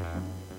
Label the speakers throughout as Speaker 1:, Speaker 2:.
Speaker 1: Mm-hmm.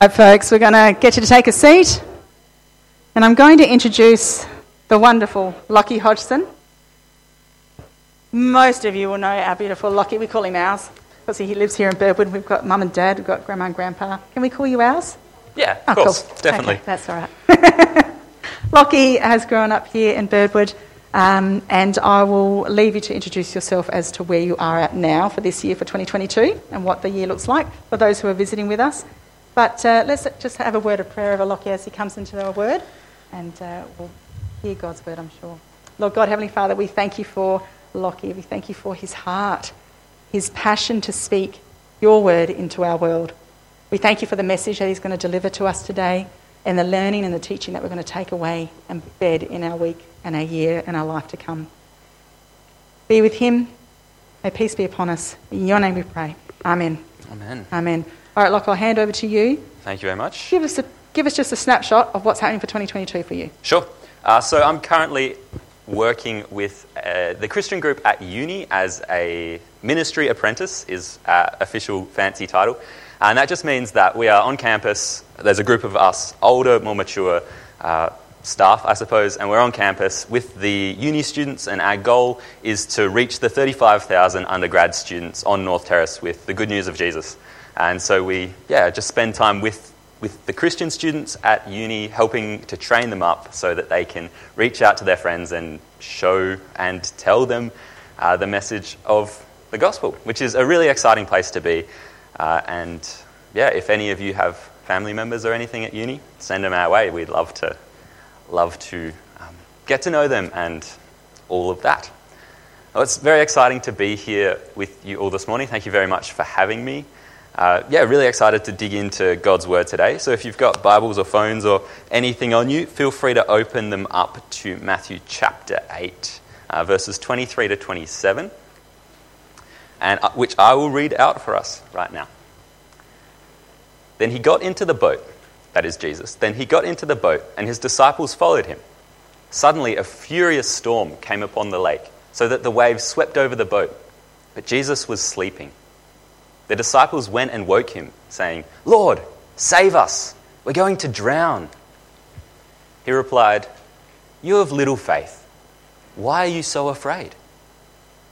Speaker 1: Right, folks, we're going to get you to take a seat. And I'm going to introduce the wonderful Lockie Hodgson. Most of you will know our beautiful Lockie. We call him ours because he lives here in Birdwood. We've got mum and dad, we've got grandma and grandpa. Can we call you ours?
Speaker 2: Yeah,
Speaker 1: Oh,
Speaker 2: of course,
Speaker 1: cool.
Speaker 2: definitely.
Speaker 1: Okay, that's all right. Lockie has grown up here in Birdwood, um, and I will leave you to introduce yourself as to where you are at now for this year for 2022 and what the year looks like for those who are visiting with us. But uh, let's just have a word of prayer over Lockie as he comes into our word, and uh, we'll hear God's word, I'm sure. Lord God, Heavenly Father, we thank you for Lockie. We thank you for his heart, his passion to speak your word into our world. We thank you for the message that he's going to deliver to us today and the learning and the teaching that we're going to take away and bed in our week and our year and our life to come. Be with him. May peace be upon us. In your name we pray. Amen.
Speaker 2: Amen.
Speaker 1: Amen. All right, Locke, I'll hand over to you.
Speaker 2: Thank you very much.
Speaker 1: Give us, a, give us just a snapshot of what's happening for 2022 for you.
Speaker 2: Sure. Uh, so I'm currently working with uh, the Christian group at uni as a ministry apprentice, is uh, official fancy title. And that just means that we are on campus. There's a group of us, older, more mature uh, staff, I suppose, and we're on campus with the uni students. And our goal is to reach the 35,000 undergrad students on North Terrace with the good news of Jesus. And so we, yeah, just spend time with with the Christian students at uni, helping to train them up so that they can reach out to their friends and show and tell them uh, the message of the gospel, which is a really exciting place to be. Uh, and yeah, if any of you have family members or anything at uni, send them our way. We'd love to love to um, get to know them and all of that. Well, it's very exciting to be here with you all this morning. Thank you very much for having me. Uh, yeah, really excited to dig into God's Word today. So if you've got Bibles or phones or anything on you, feel free to open them up to Matthew chapter 8, uh, verses 23 to 27, and, uh, which I will read out for us right now. Then he got into the boat, that is Jesus. Then he got into the boat, and his disciples followed him. Suddenly, a furious storm came upon the lake, so that the waves swept over the boat. But Jesus was sleeping. The disciples went and woke him, saying, Lord, save us! We're going to drown. He replied, You have little faith. Why are you so afraid?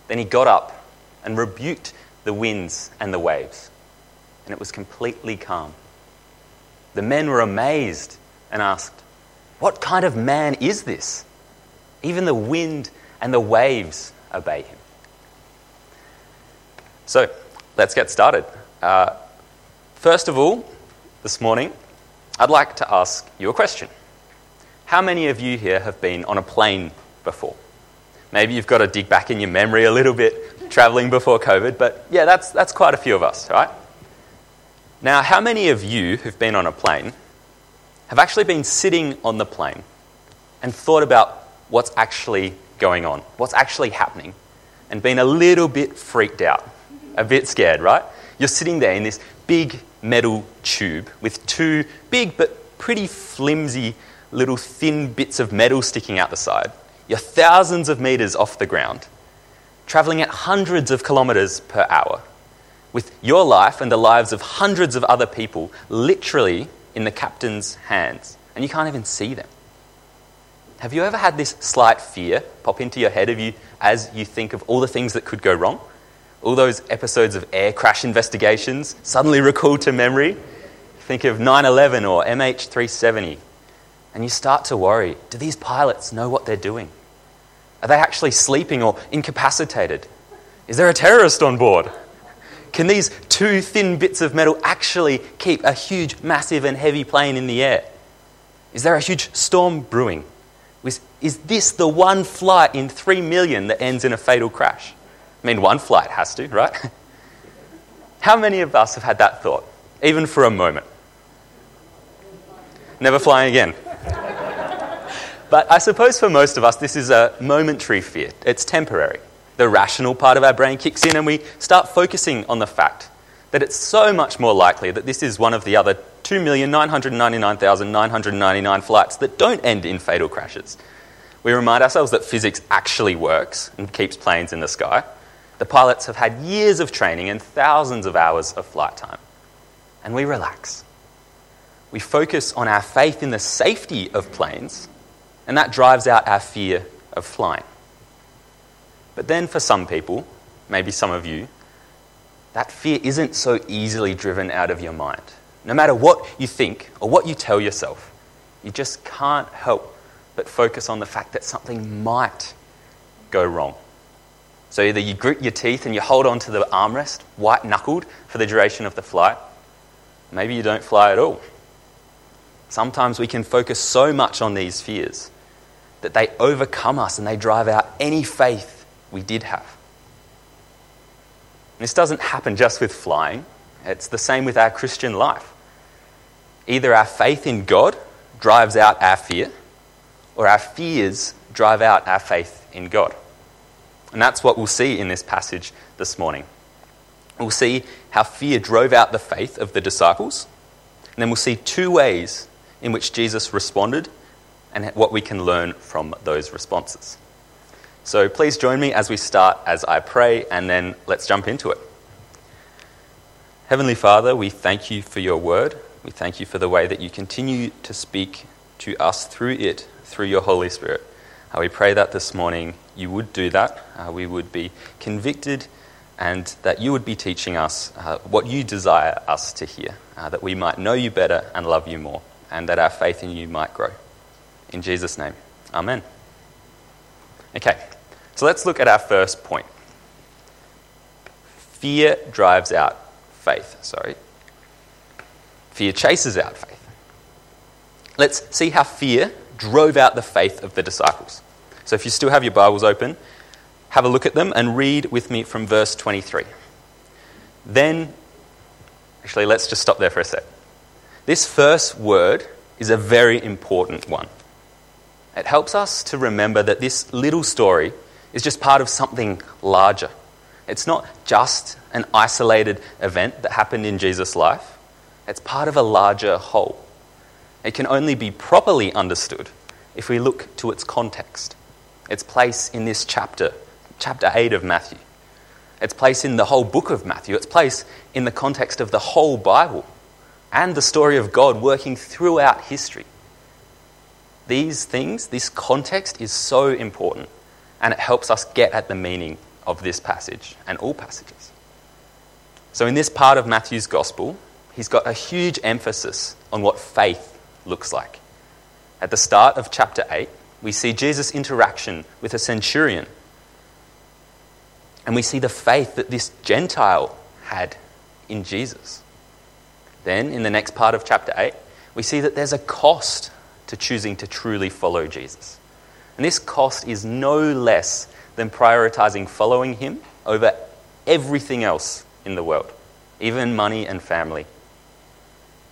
Speaker 2: Then he got up and rebuked the winds and the waves, and it was completely calm. The men were amazed and asked, What kind of man is this? Even the wind and the waves obey him. So, let's get started. Uh, first of all, this morning, I'd like to ask you a question. How many of you here have been on a plane before? Maybe you've got to dig back in your memory a little bit, traveling before COVID, but yeah, that's, that's quite a few of us, right? Now, how many of you who've been on a plane have actually been sitting on the plane and thought about what's actually going on, what's actually happening, and been a little bit freaked out? A bit scared, right? You're sitting there in this big metal tube with two big but pretty flimsy little thin bits of metal sticking out the side. You're thousands of meters off the ground, traveling at hundreds of kilometers per hour, with your life and the lives of hundreds of other people literally in the captain's hands, and you can't even see them. Have you ever had this slight fear pop into your head of you as you think of all the things that could go wrong? All those episodes of air crash investigations suddenly recall to memory. Think of 9 11 or MH370. And you start to worry do these pilots know what they're doing? Are they actually sleeping or incapacitated? Is there a terrorist on board? Can these two thin bits of metal actually keep a huge, massive, and heavy plane in the air? Is there a huge storm brewing? Is, is this the one flight in three million that ends in a fatal crash? I mean, one flight has to, right? How many of us have had that thought, even for a moment? Never flying again. but I suppose for most of us, this is a momentary fear. It's temporary. The rational part of our brain kicks in, and we start focusing on the fact that it's so much more likely that this is one of the other 2,999,999 flights that don't end in fatal crashes. We remind ourselves that physics actually works and keeps planes in the sky. The pilots have had years of training and thousands of hours of flight time. And we relax. we focus on our faith in the safety of planes, and that drives out our fear of flying. But then for some people, maybe some of you, that fear isn't so easily driven out of your mind. No matter what you think or what you tell yourself, you just can't help but focus on the fact that something might go wrong. So either you grit your teeth and you hold on to the armrest, white knuckled, for the duration of the flight. Maybe you don't fly at all. Sometimes we can focus so much on these fears that they overcome us and they drive out any faith we did have. This doesn't happen just with flying, it's the same with our Christian life. Either our faith in God drives out our fear, or our fears drive out our faith in God. And that's what we'll see in this passage this morning. We'll see how fear drove out the faith of the disciples, and then we'll see two ways in which Jesus responded and what we can learn from those responses. So please join me as we start as I pray, and then let's jump into it. Heavenly Father, we thank you for your word. We thank you for the way that you continue to speak to us through it, through your Holy Spirit. Uh, we pray that this morning you would do that. Uh, we would be convicted and that you would be teaching us uh, what you desire us to hear, uh, that we might know you better and love you more, and that our faith in you might grow. In Jesus' name, Amen. Okay, so let's look at our first point. Fear drives out faith. Sorry. Fear chases out faith. Let's see how fear drove out the faith of the disciples. So if you still have your Bibles open, have a look at them and read with me from verse 23. Then, actually, let's just stop there for a sec. This first word is a very important one. It helps us to remember that this little story is just part of something larger. It's not just an isolated event that happened in Jesus' life, it's part of a larger whole. It can only be properly understood if we look to its context, its place in this chapter, chapter 8 of Matthew, its place in the whole book of Matthew, its place in the context of the whole Bible, and the story of God working throughout history. These things, this context is so important and it helps us get at the meaning of this passage and all passages. So, in this part of Matthew's gospel, he's got a huge emphasis on what faith looks like. At the start of chapter 8, we see Jesus' interaction with a centurion. And we see the faith that this Gentile had in Jesus. Then, in the next part of chapter 8, we see that there's a cost to choosing to truly follow Jesus. And this cost is no less than prioritizing following him over everything else in the world, even money and family.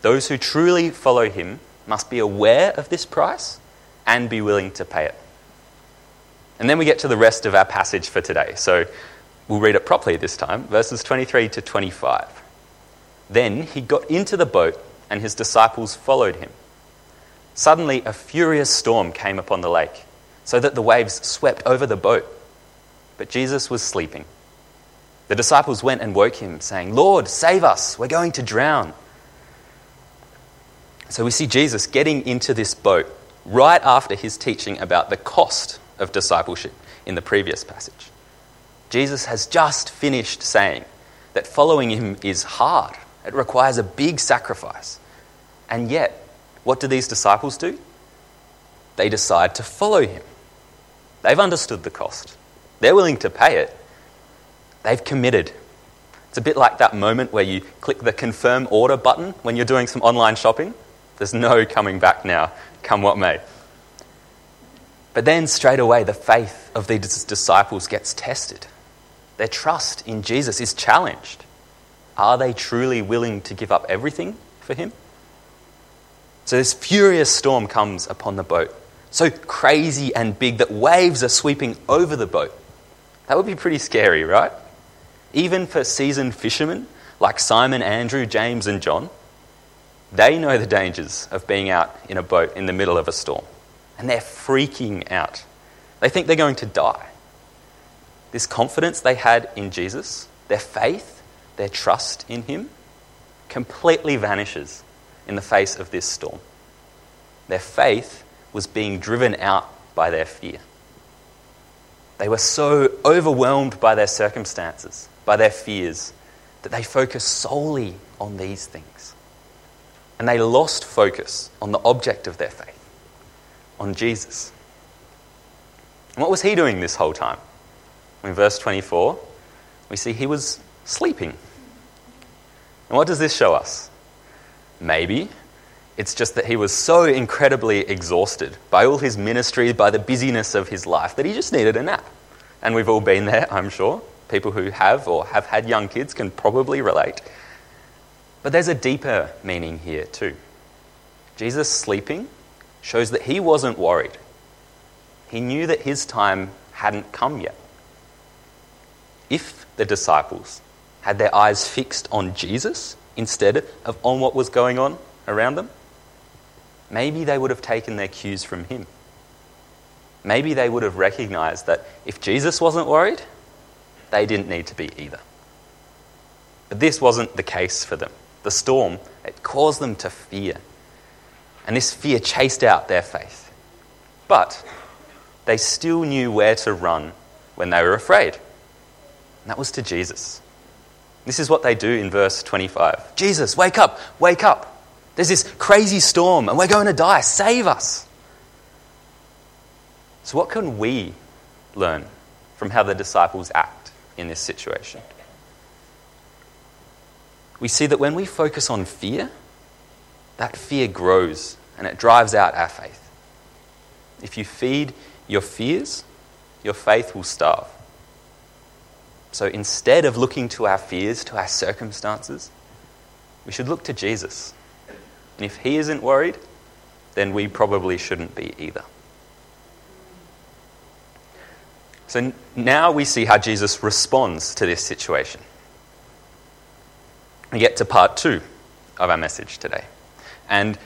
Speaker 2: Those who truly follow him must be aware of this price and be willing to pay it. And then we get to the rest of our passage for today. So we'll read it properly this time, verses 23 to 25. Then he got into the boat, and his disciples followed him. Suddenly, a furious storm came upon the lake, so that the waves swept over the boat. But Jesus was sleeping. The disciples went and woke him, saying, Lord, save us, we're going to drown. So we see Jesus getting into this boat right after his teaching about the cost of discipleship in the previous passage. Jesus has just finished saying that following him is hard, it requires a big sacrifice. And yet, what do these disciples do? They decide to follow him. They've understood the cost, they're willing to pay it. They've committed. It's a bit like that moment where you click the confirm order button when you're doing some online shopping. There's no coming back now, come what may. But then straight away, the faith of these disciples gets tested. Their trust in Jesus is challenged. Are they truly willing to give up everything for him? So this furious storm comes upon the boat, so crazy and big that waves are sweeping over the boat. That would be pretty scary, right? Even for seasoned fishermen like Simon, Andrew, James, and John, they know the dangers of being out in a boat in the middle of a storm. And they're freaking out. They think they're going to die. This confidence they had in Jesus, their faith, their trust in Him, completely vanishes in the face of this storm. Their faith was being driven out by their fear. They were so overwhelmed by their circumstances, by their fears, that they focused solely on these things. And they lost focus on the object of their faith, on Jesus. And what was he doing this whole time? In verse 24, we see he was sleeping. And what does this show us? Maybe it's just that he was so incredibly exhausted by all his ministry, by the busyness of his life, that he just needed a nap. And we've all been there, I'm sure. People who have or have had young kids can probably relate. But there's a deeper meaning here, too. Jesus sleeping shows that he wasn't worried. He knew that his time hadn't come yet. If the disciples had their eyes fixed on Jesus instead of on what was going on around them, maybe they would have taken their cues from him. Maybe they would have recognized that if Jesus wasn't worried, they didn't need to be either. But this wasn't the case for them. The storm, it caused them to fear. And this fear chased out their faith. But they still knew where to run when they were afraid. And that was to Jesus. This is what they do in verse 25 Jesus, wake up, wake up. There's this crazy storm and we're going to die. Save us. So, what can we learn from how the disciples act in this situation? We see that when we focus on fear, that fear grows and it drives out our faith. If you feed your fears, your faith will starve. So instead of looking to our fears, to our circumstances, we should look to Jesus. And if he isn't worried, then we probably shouldn't be either. So now we see how Jesus responds to this situation. Get to part two of our message today. And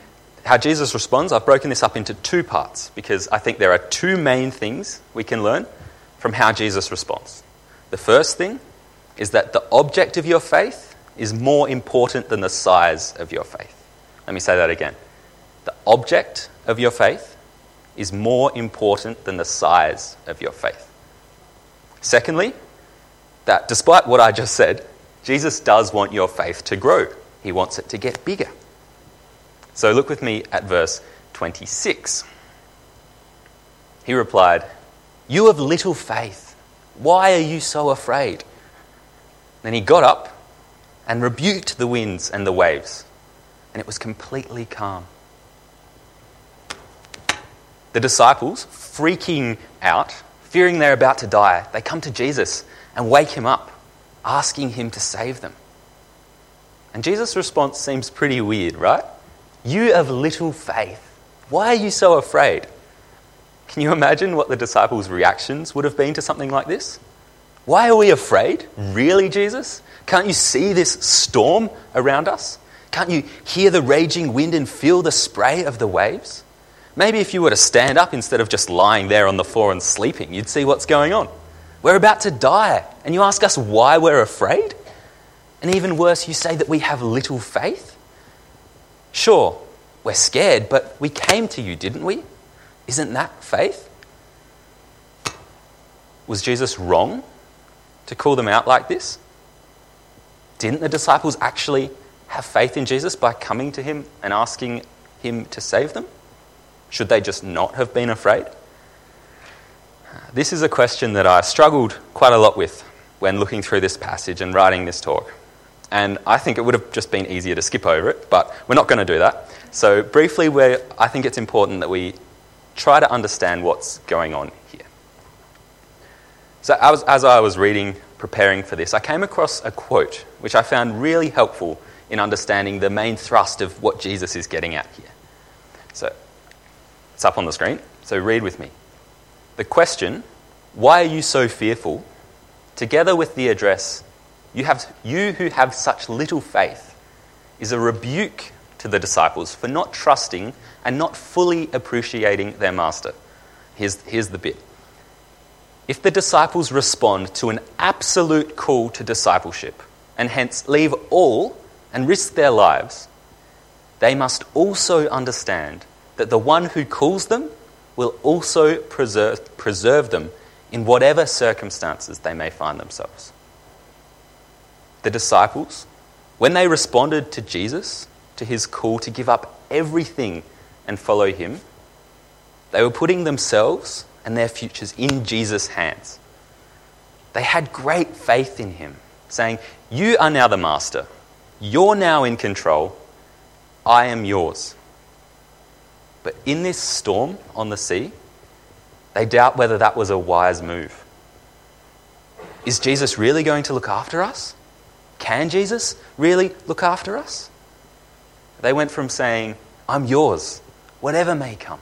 Speaker 2: how Jesus responds, I've broken this up into two parts because I think there are two main things we can learn from how Jesus responds. The first thing is that the object of your faith is more important than the size of your faith. Let me say that again. The object of your faith is more important than the size of your faith. Secondly, that despite what I just said, Jesus does want your faith to grow. He wants it to get bigger. So look with me at verse 26. He replied, You have little faith. Why are you so afraid? Then he got up and rebuked the winds and the waves, and it was completely calm. The disciples, freaking out, fearing they're about to die, they come to Jesus and wake him up, asking him to save them. And Jesus' response seems pretty weird, right? You have little faith. Why are you so afraid? Can you imagine what the disciples' reactions would have been to something like this? Why are we afraid? Really, Jesus? Can't you see this storm around us? Can't you hear the raging wind and feel the spray of the waves? Maybe if you were to stand up instead of just lying there on the floor and sleeping, you'd see what's going on. We're about to die, and you ask us why we're afraid? And even worse, you say that we have little faith? Sure, we're scared, but we came to you, didn't we? Isn't that faith? Was Jesus wrong to call them out like this? Didn't the disciples actually have faith in Jesus by coming to him and asking him to save them? Should they just not have been afraid? This is a question that I struggled quite a lot with when looking through this passage and writing this talk. And I think it would have just been easier to skip over it, but we're not going to do that. So, briefly, I think it's important that we try to understand what's going on here. So, as, as I was reading, preparing for this, I came across a quote which I found really helpful in understanding the main thrust of what Jesus is getting at here. So, it's up on the screen, so read with me. The question, Why are you so fearful? together with the address, You, have, you who have such little faith, is a rebuke to the disciples for not trusting and not fully appreciating their master. Here's, here's the bit. If the disciples respond to an absolute call to discipleship and hence leave all and risk their lives, they must also understand that the one who calls them will also preserve, preserve them in whatever circumstances they may find themselves. The disciples, when they responded to Jesus, to his call to give up everything and follow him, they were putting themselves and their futures in Jesus' hands. They had great faith in him, saying, You are now the master. You're now in control. I am yours. But in this storm on the sea, they doubt whether that was a wise move. Is Jesus really going to look after us? Can Jesus really look after us? They went from saying, I'm yours, whatever may come,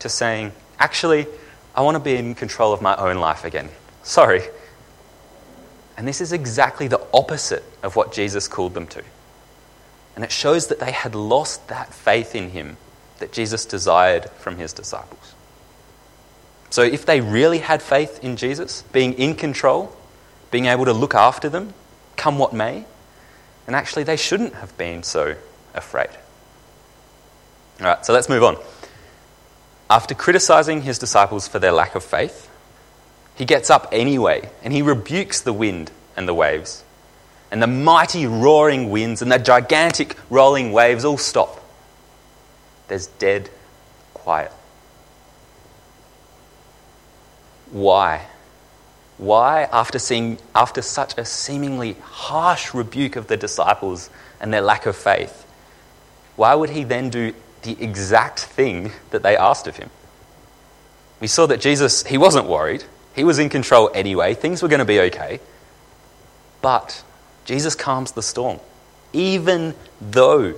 Speaker 2: to saying, actually, I want to be in control of my own life again. Sorry. And this is exactly the opposite of what Jesus called them to. And it shows that they had lost that faith in him that Jesus desired from his disciples. So, if they really had faith in Jesus, being in control, being able to look after them, come what may, and actually they shouldn't have been so afraid. All right, so let's move on. After criticizing his disciples for their lack of faith, he gets up anyway and he rebukes the wind and the waves. And the mighty roaring winds and the gigantic rolling waves all stop. There's dead quiet. Why? Why, after, seeing, after such a seemingly harsh rebuke of the disciples and their lack of faith, why would he then do the exact thing that they asked of him? We saw that Jesus, he wasn't worried. He was in control anyway. Things were going to be okay. But Jesus calms the storm, even though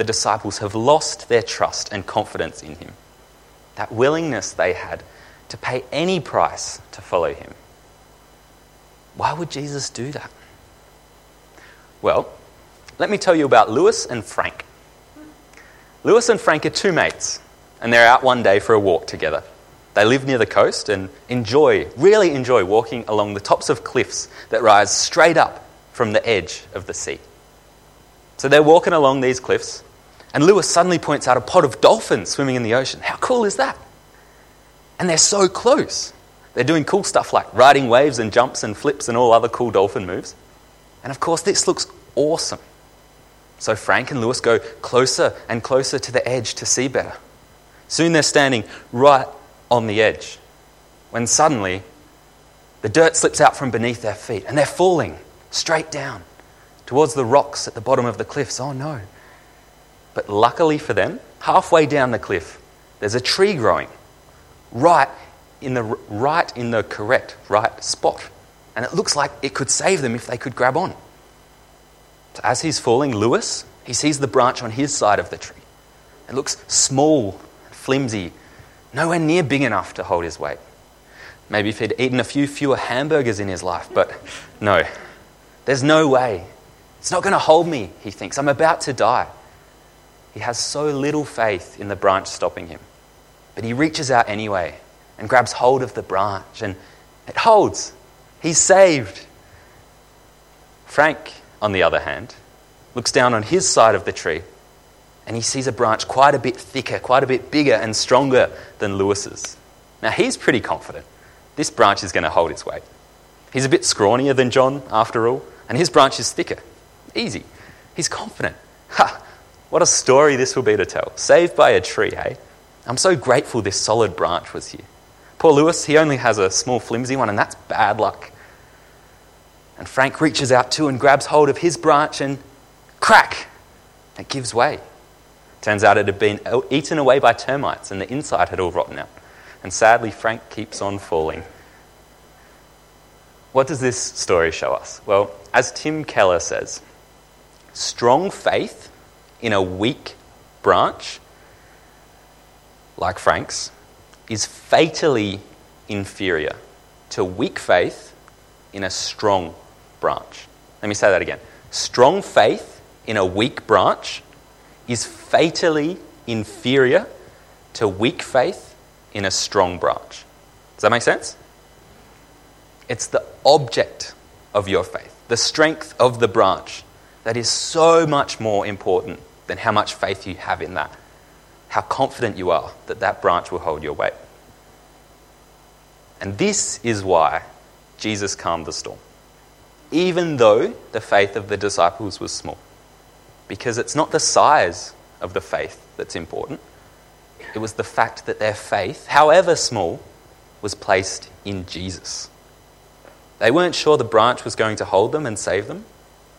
Speaker 2: the disciples have lost their trust and confidence in him. That willingness they had to pay any price to follow him. Why would Jesus do that? Well, let me tell you about Lewis and Frank. Lewis and Frank are two mates, and they're out one day for a walk together. They live near the coast and enjoy, really enjoy walking along the tops of cliffs that rise straight up from the edge of the sea. So they're walking along these cliffs, and Lewis suddenly points out a pod of dolphins swimming in the ocean. How cool is that? And they're so close. They're doing cool stuff like riding waves and jumps and flips and all other cool dolphin moves. And of course, this looks awesome. So Frank and Lewis go closer and closer to the edge to see better. Soon they're standing right on the edge when suddenly the dirt slips out from beneath their feet and they're falling straight down towards the rocks at the bottom of the cliffs. Oh no. But luckily for them, halfway down the cliff, there's a tree growing right in the, right in the correct, right spot. And it looks like it could save them if they could grab on. So as he's falling, Lewis, he sees the branch on his side of the tree. It looks small, flimsy, nowhere near big enough to hold his weight. Maybe if he'd eaten a few fewer hamburgers in his life, but no. There's no way. It's not going to hold me, he thinks. I'm about to die. He has so little faith in the branch stopping him. But he reaches out anyway and grabs hold of the branch, and it holds. He's saved. Frank, on the other hand, looks down on his side of the tree and he sees a branch quite a bit thicker, quite a bit bigger and stronger than Lewis's. Now he's pretty confident. This branch is going to hold its weight. He's a bit scrawnier than John, after all, and his branch is thicker. Easy. He's confident. Ha! What a story this will be to tell. Saved by a tree, hey? I'm so grateful this solid branch was here. Poor Lewis, he only has a small, flimsy one, and that's bad luck. And Frank reaches out too and grabs hold of his branch, and crack! It gives way. Turns out it had been eaten away by termites, and the inside had all rotten out. And sadly, Frank keeps on falling. What does this story show us? Well, as Tim Keller says, strong faith in a weak branch like Frank's, is fatally inferior to weak faith in a strong branch. Let me say that again. Strong faith in a weak branch is fatally inferior to weak faith in a strong branch. Does that make sense? It's the object of your faith, the strength of the branch, that is so much more important then how much faith you have in that. How confident you are that that branch will hold your weight. And this is why Jesus calmed the storm, even though the faith of the disciples was small. Because it's not the size of the faith that's important, it was the fact that their faith, however small, was placed in Jesus. They weren't sure the branch was going to hold them and save them,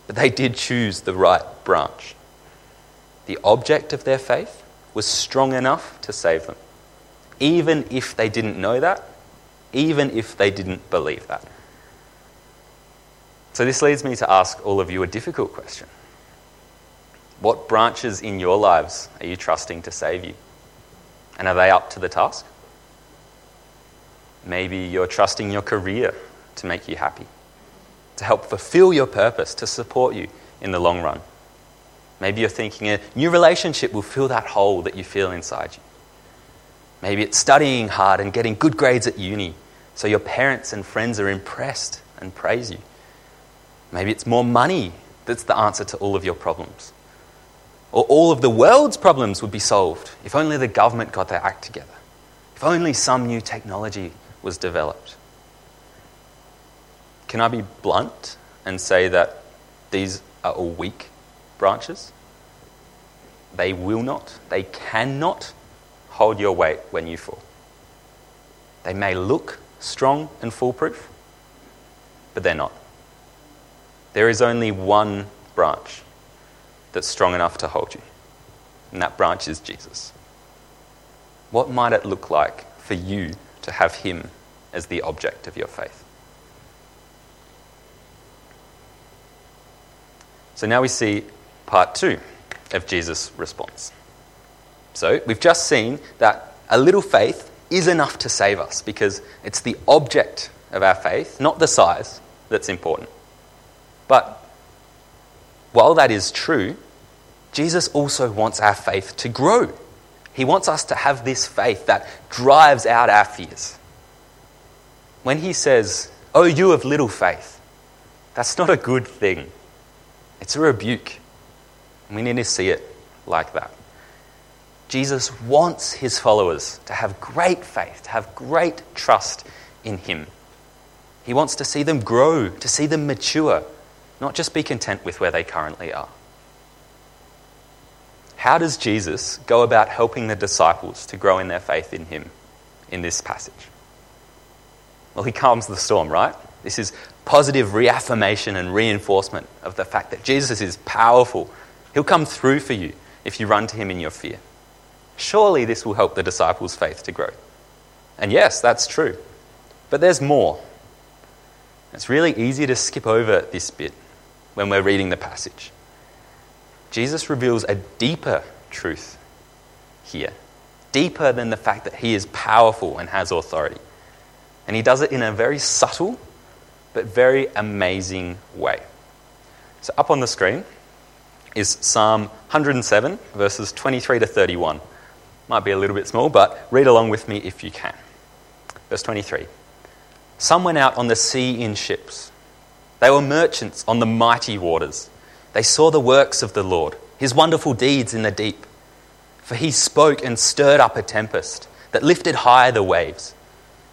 Speaker 2: but they did choose the right branch. The object of their faith was strong enough to save them, even if they didn't know that, even if they didn't believe that. So, this leads me to ask all of you a difficult question. What branches in your lives are you trusting to save you? And are they up to the task? Maybe you're trusting your career to make you happy, to help fulfill your purpose, to support you in the long run. Maybe you're thinking a new relationship will fill that hole that you feel inside you. Maybe it's studying hard and getting good grades at uni so your parents and friends are impressed and praise you. Maybe it's more money that's the answer to all of your problems. Or all of the world's problems would be solved if only the government got their act together, if only some new technology was developed. Can I be blunt and say that these are all weak branches? They will not, they cannot hold your weight when you fall. They may look strong and foolproof, but they're not. There is only one branch that's strong enough to hold you, and that branch is Jesus. What might it look like for you to have Him as the object of your faith? So now we see part two of Jesus' response. So we've just seen that a little faith is enough to save us because it's the object of our faith, not the size, that's important. But while that is true, Jesus also wants our faith to grow. He wants us to have this faith that drives out our fears. When he says, Oh, you of little faith, that's not a good thing. It's a rebuke. We need to see it like that. Jesus wants his followers to have great faith, to have great trust in him. He wants to see them grow, to see them mature, not just be content with where they currently are. How does Jesus go about helping the disciples to grow in their faith in him in this passage? Well, he calms the storm, right? This is positive reaffirmation and reinforcement of the fact that Jesus is powerful. He'll come through for you if you run to him in your fear. Surely this will help the disciples' faith to grow. And yes, that's true. But there's more. It's really easy to skip over this bit when we're reading the passage. Jesus reveals a deeper truth here, deeper than the fact that he is powerful and has authority. And he does it in a very subtle but very amazing way. So, up on the screen is Psalm 107, verses 23 to 31. Might be a little bit small, but read along with me if you can. Verse 23 Some went out on the sea in ships. They were merchants on the mighty waters. They saw the works of the Lord, his wonderful deeds in the deep. For he spoke and stirred up a tempest that lifted high the waves.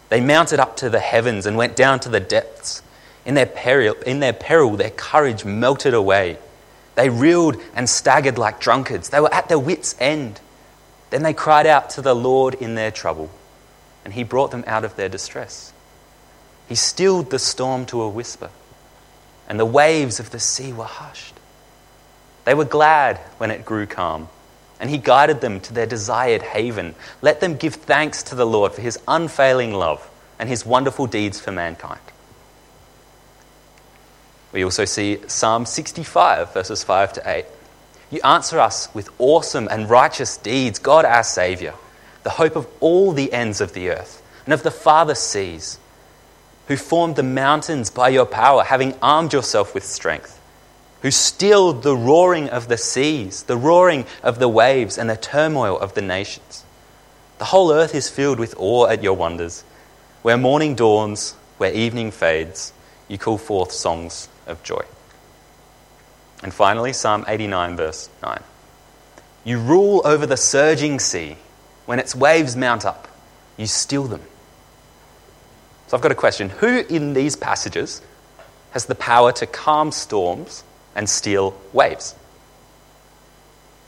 Speaker 2: They mounted up to the heavens and went down to the depths. In their peril, in their, peril their courage melted away. They reeled and staggered like drunkards. They were at their wits' end. Then they cried out to the Lord in their trouble, and he brought them out of their distress. He stilled the storm to a whisper, and the waves of the sea were hushed. They were glad when it grew calm, and he guided them to their desired haven. Let them give thanks to the Lord for his unfailing love and his wonderful deeds for mankind. We also see Psalm 65, verses 5 to 8. You answer us with awesome and righteous deeds, God our Saviour, the hope of all the ends of the earth and of the farthest seas, who formed the mountains by your power, having armed yourself with strength, who stilled the roaring of the seas, the roaring of the waves, and the turmoil of the nations. The whole earth is filled with awe at your wonders. Where morning dawns, where evening fades, you call forth songs of joy. And finally, Psalm 89, verse 9. You rule over the surging sea. When its waves mount up, you still them. So I've got a question. Who in these passages has the power to calm storms and still waves?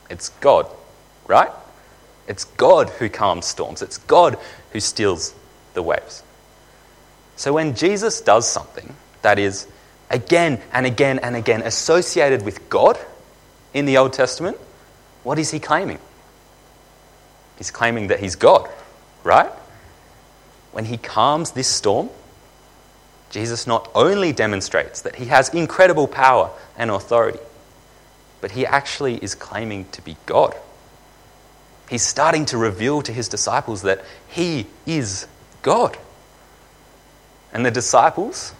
Speaker 2: It's God, right? It's God who calms storms. It's God who stills the waves. So when Jesus does something that is again and again and again associated with God in the Old Testament, what is he claiming? He's claiming that he's God, right? When he calms this storm, Jesus not only demonstrates that he has incredible power and authority, but he actually is claiming to be God. He's starting to reveal to his disciples that he is God. And the disciples,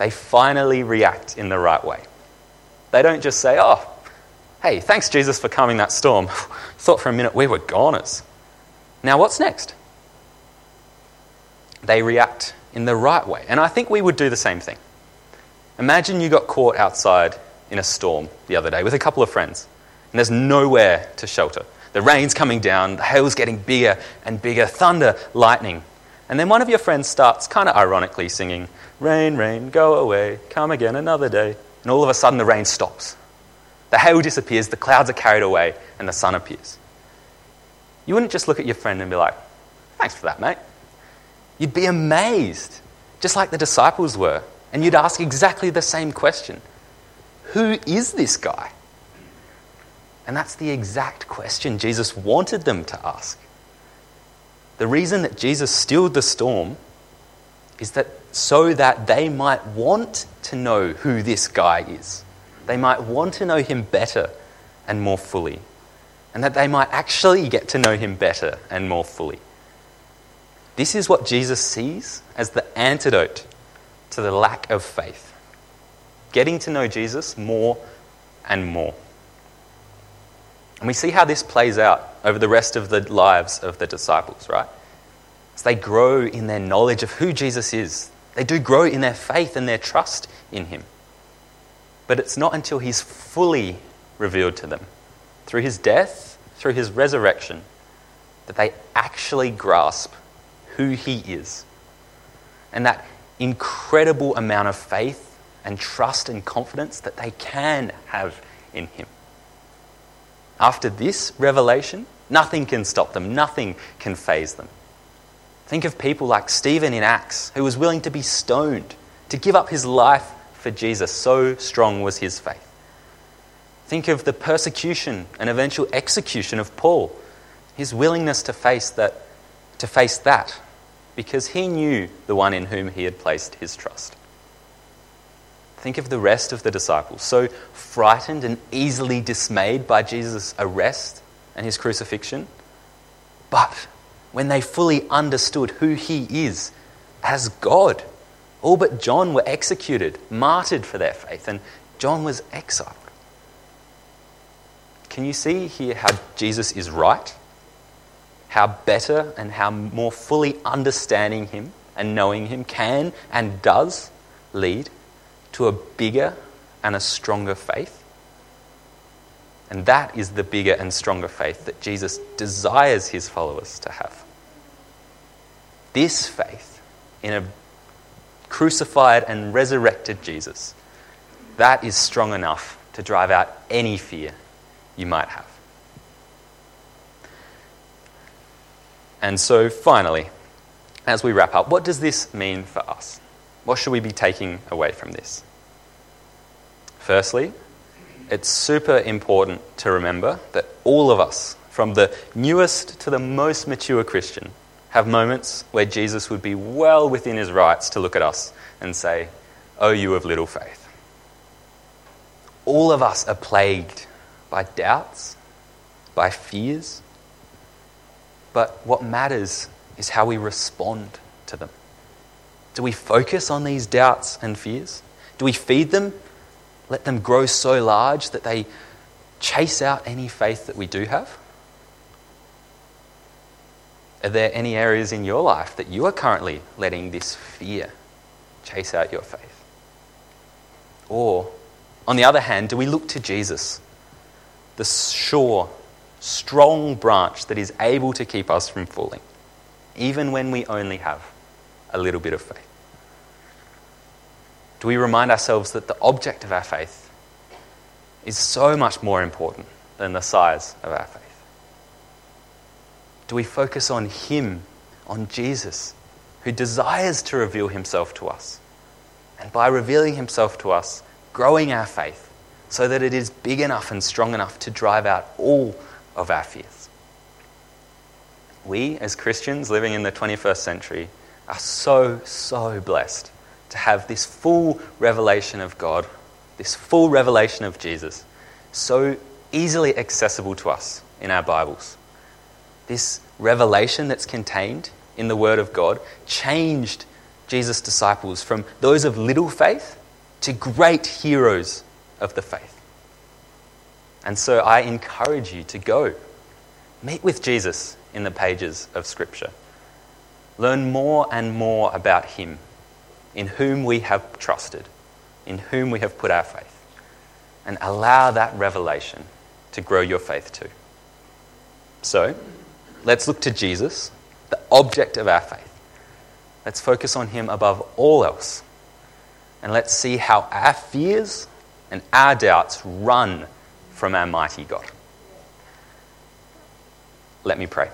Speaker 2: they finally react in the right way. They don't just say, Oh, hey, thanks, Jesus, for calming that storm. Thought for a minute we were goners. Now, what's next? They react in the right way. And I think we would do the same thing. Imagine you got caught outside in a storm the other day with a couple of friends, and there's nowhere to shelter. The rain's coming down, the hail's getting bigger and bigger, thunder, lightning. And then one of your friends starts kind of ironically singing, Rain, rain, go away, come again another day. And all of a sudden the rain stops. The hail disappears, the clouds are carried away, and the sun appears. You wouldn't just look at your friend and be like, Thanks for that, mate. You'd be amazed, just like the disciples were. And you'd ask exactly the same question Who is this guy? And that's the exact question Jesus wanted them to ask. The reason that Jesus stilled the storm is that so that they might want to know who this guy is. They might want to know him better and more fully. And that they might actually get to know him better and more fully. This is what Jesus sees as the antidote to the lack of faith. Getting to know Jesus more and more. And we see how this plays out over the rest of the lives of the disciples, right? As they grow in their knowledge of who Jesus is, they do grow in their faith and their trust in him. But it's not until he's fully revealed to them, through his death, through his resurrection, that they actually grasp who he is. And that incredible amount of faith and trust and confidence that they can have in him. After this revelation, nothing can stop them, nothing can faze them. Think of people like Stephen in Acts, who was willing to be stoned, to give up his life for Jesus. So strong was his faith. Think of the persecution and eventual execution of Paul, his willingness to face that, to face that because he knew the one in whom he had placed his trust. Think of the rest of the disciples, so frightened and easily dismayed by Jesus' arrest and his crucifixion. But when they fully understood who he is as God, all but John were executed, martyred for their faith, and John was exiled. Can you see here how Jesus is right? How better and how more fully understanding him and knowing him can and does lead to a bigger and a stronger faith. And that is the bigger and stronger faith that Jesus desires his followers to have. This faith in a crucified and resurrected Jesus, that is strong enough to drive out any fear you might have. And so, finally, as we wrap up, what does this mean for us? What should we be taking away from this? Firstly, it's super important to remember that all of us, from the newest to the most mature Christian, have moments where Jesus would be well within his rights to look at us and say, Oh, you of little faith. All of us are plagued by doubts, by fears. But what matters is how we respond to them. Do we focus on these doubts and fears? Do we feed them? Let them grow so large that they chase out any faith that we do have? Are there any areas in your life that you are currently letting this fear chase out your faith? Or, on the other hand, do we look to Jesus, the sure, strong branch that is able to keep us from falling, even when we only have a little bit of faith? Do we remind ourselves that the object of our faith is so much more important than the size of our faith? Do we focus on Him, on Jesus, who desires to reveal Himself to us? And by revealing Himself to us, growing our faith so that it is big enough and strong enough to drive out all of our fears. We, as Christians living in the 21st century, are so, so blessed to have this full revelation of God, this full revelation of Jesus, so easily accessible to us in our Bibles. This revelation that's contained in the Word of God changed Jesus' disciples from those of little faith to great heroes of the faith. And so I encourage you to go meet with Jesus in the pages of Scripture. Learn more and more about Him, in whom we have trusted, in whom we have put our faith, and allow that revelation to grow your faith too. So, let's look to Jesus, the object of our faith. Let's focus on Him above all else. And let's see how our fears and our doubts run from our mighty God. Let me pray.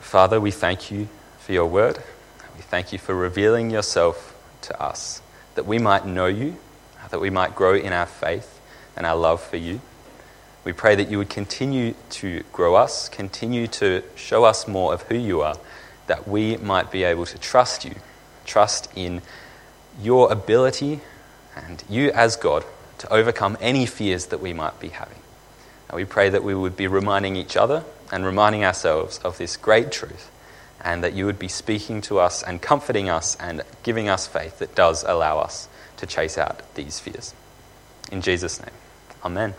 Speaker 2: Father, we thank you for your word. We thank you for revealing yourself to us, that we might know you, that we might grow in our faith and our love for you. We pray that you would continue to grow us, continue to show us more of who you are, that we might be able to trust you, trust in your ability and you as God to overcome any fears that we might be having. And we pray that we would be reminding each other and reminding ourselves of this great truth, and that you would be speaking to us and comforting us and giving us faith that does allow us to chase out these fears. In Jesus' name, Amen.